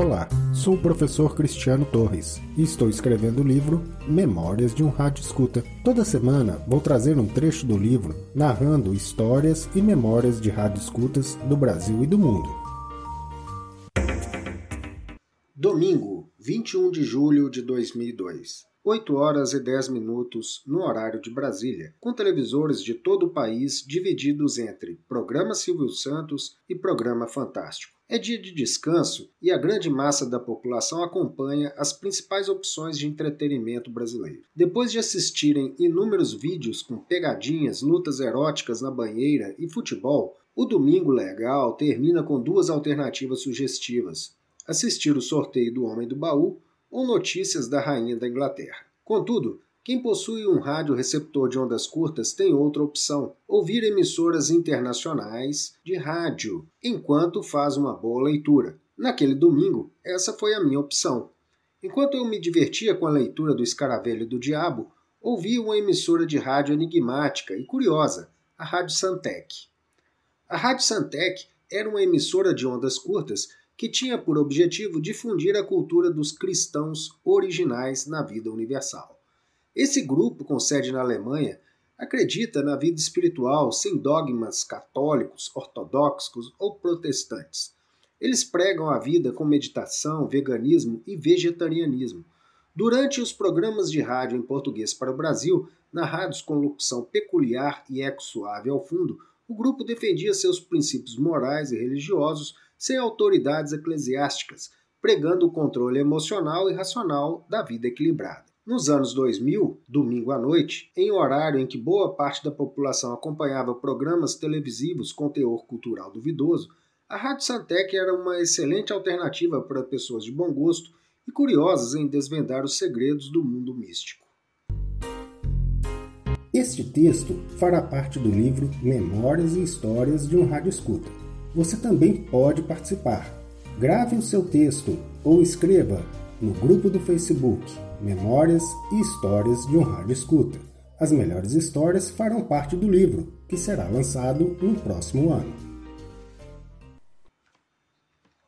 Olá, sou o professor Cristiano Torres e estou escrevendo o livro Memórias de um Rádio Escuta. Toda semana vou trazer um trecho do livro narrando histórias e memórias de rádio escutas do Brasil e do mundo. Domingo, 21 de julho de 2002. 8 horas e 10 minutos no horário de Brasília, com televisores de todo o país divididos entre Programa Silvio Santos e Programa Fantástico. É dia de descanso e a grande massa da população acompanha as principais opções de entretenimento brasileiro. Depois de assistirem inúmeros vídeos com pegadinhas, lutas eróticas na banheira e futebol, o Domingo Legal termina com duas alternativas sugestivas: assistir o sorteio do Homem do Baú ou notícias da Rainha da Inglaterra. Contudo, quem possui um rádio receptor de ondas curtas tem outra opção: ouvir emissoras internacionais de rádio, enquanto faz uma boa leitura. Naquele domingo, essa foi a minha opção. Enquanto eu me divertia com a leitura do Escaravelho do Diabo, ouvi uma emissora de rádio enigmática e curiosa, a Rádio Santec. A Rádio Santec era uma emissora de ondas curtas que tinha por objetivo difundir a cultura dos cristãos originais na vida universal. Esse grupo, com sede na Alemanha, acredita na vida espiritual sem dogmas católicos, ortodoxos ou protestantes. Eles pregam a vida com meditação, veganismo e vegetarianismo. Durante os programas de rádio em português para o Brasil, narrados com locução peculiar e eco suave ao fundo, o grupo defendia seus princípios morais e religiosos sem autoridades eclesiásticas, pregando o controle emocional e racional da vida equilibrada. Nos anos 2000, domingo à noite, em horário em que boa parte da população acompanhava programas televisivos com teor cultural duvidoso, a Rádio Santec era uma excelente alternativa para pessoas de bom gosto e curiosas em desvendar os segredos do mundo místico. Este texto fará parte do livro Memórias e Histórias de um Rádio Escuta. Você também pode participar. Grave o seu texto ou escreva no grupo do Facebook Memórias e Histórias de um Rádio Escuta. As melhores histórias farão parte do livro, que será lançado no próximo ano.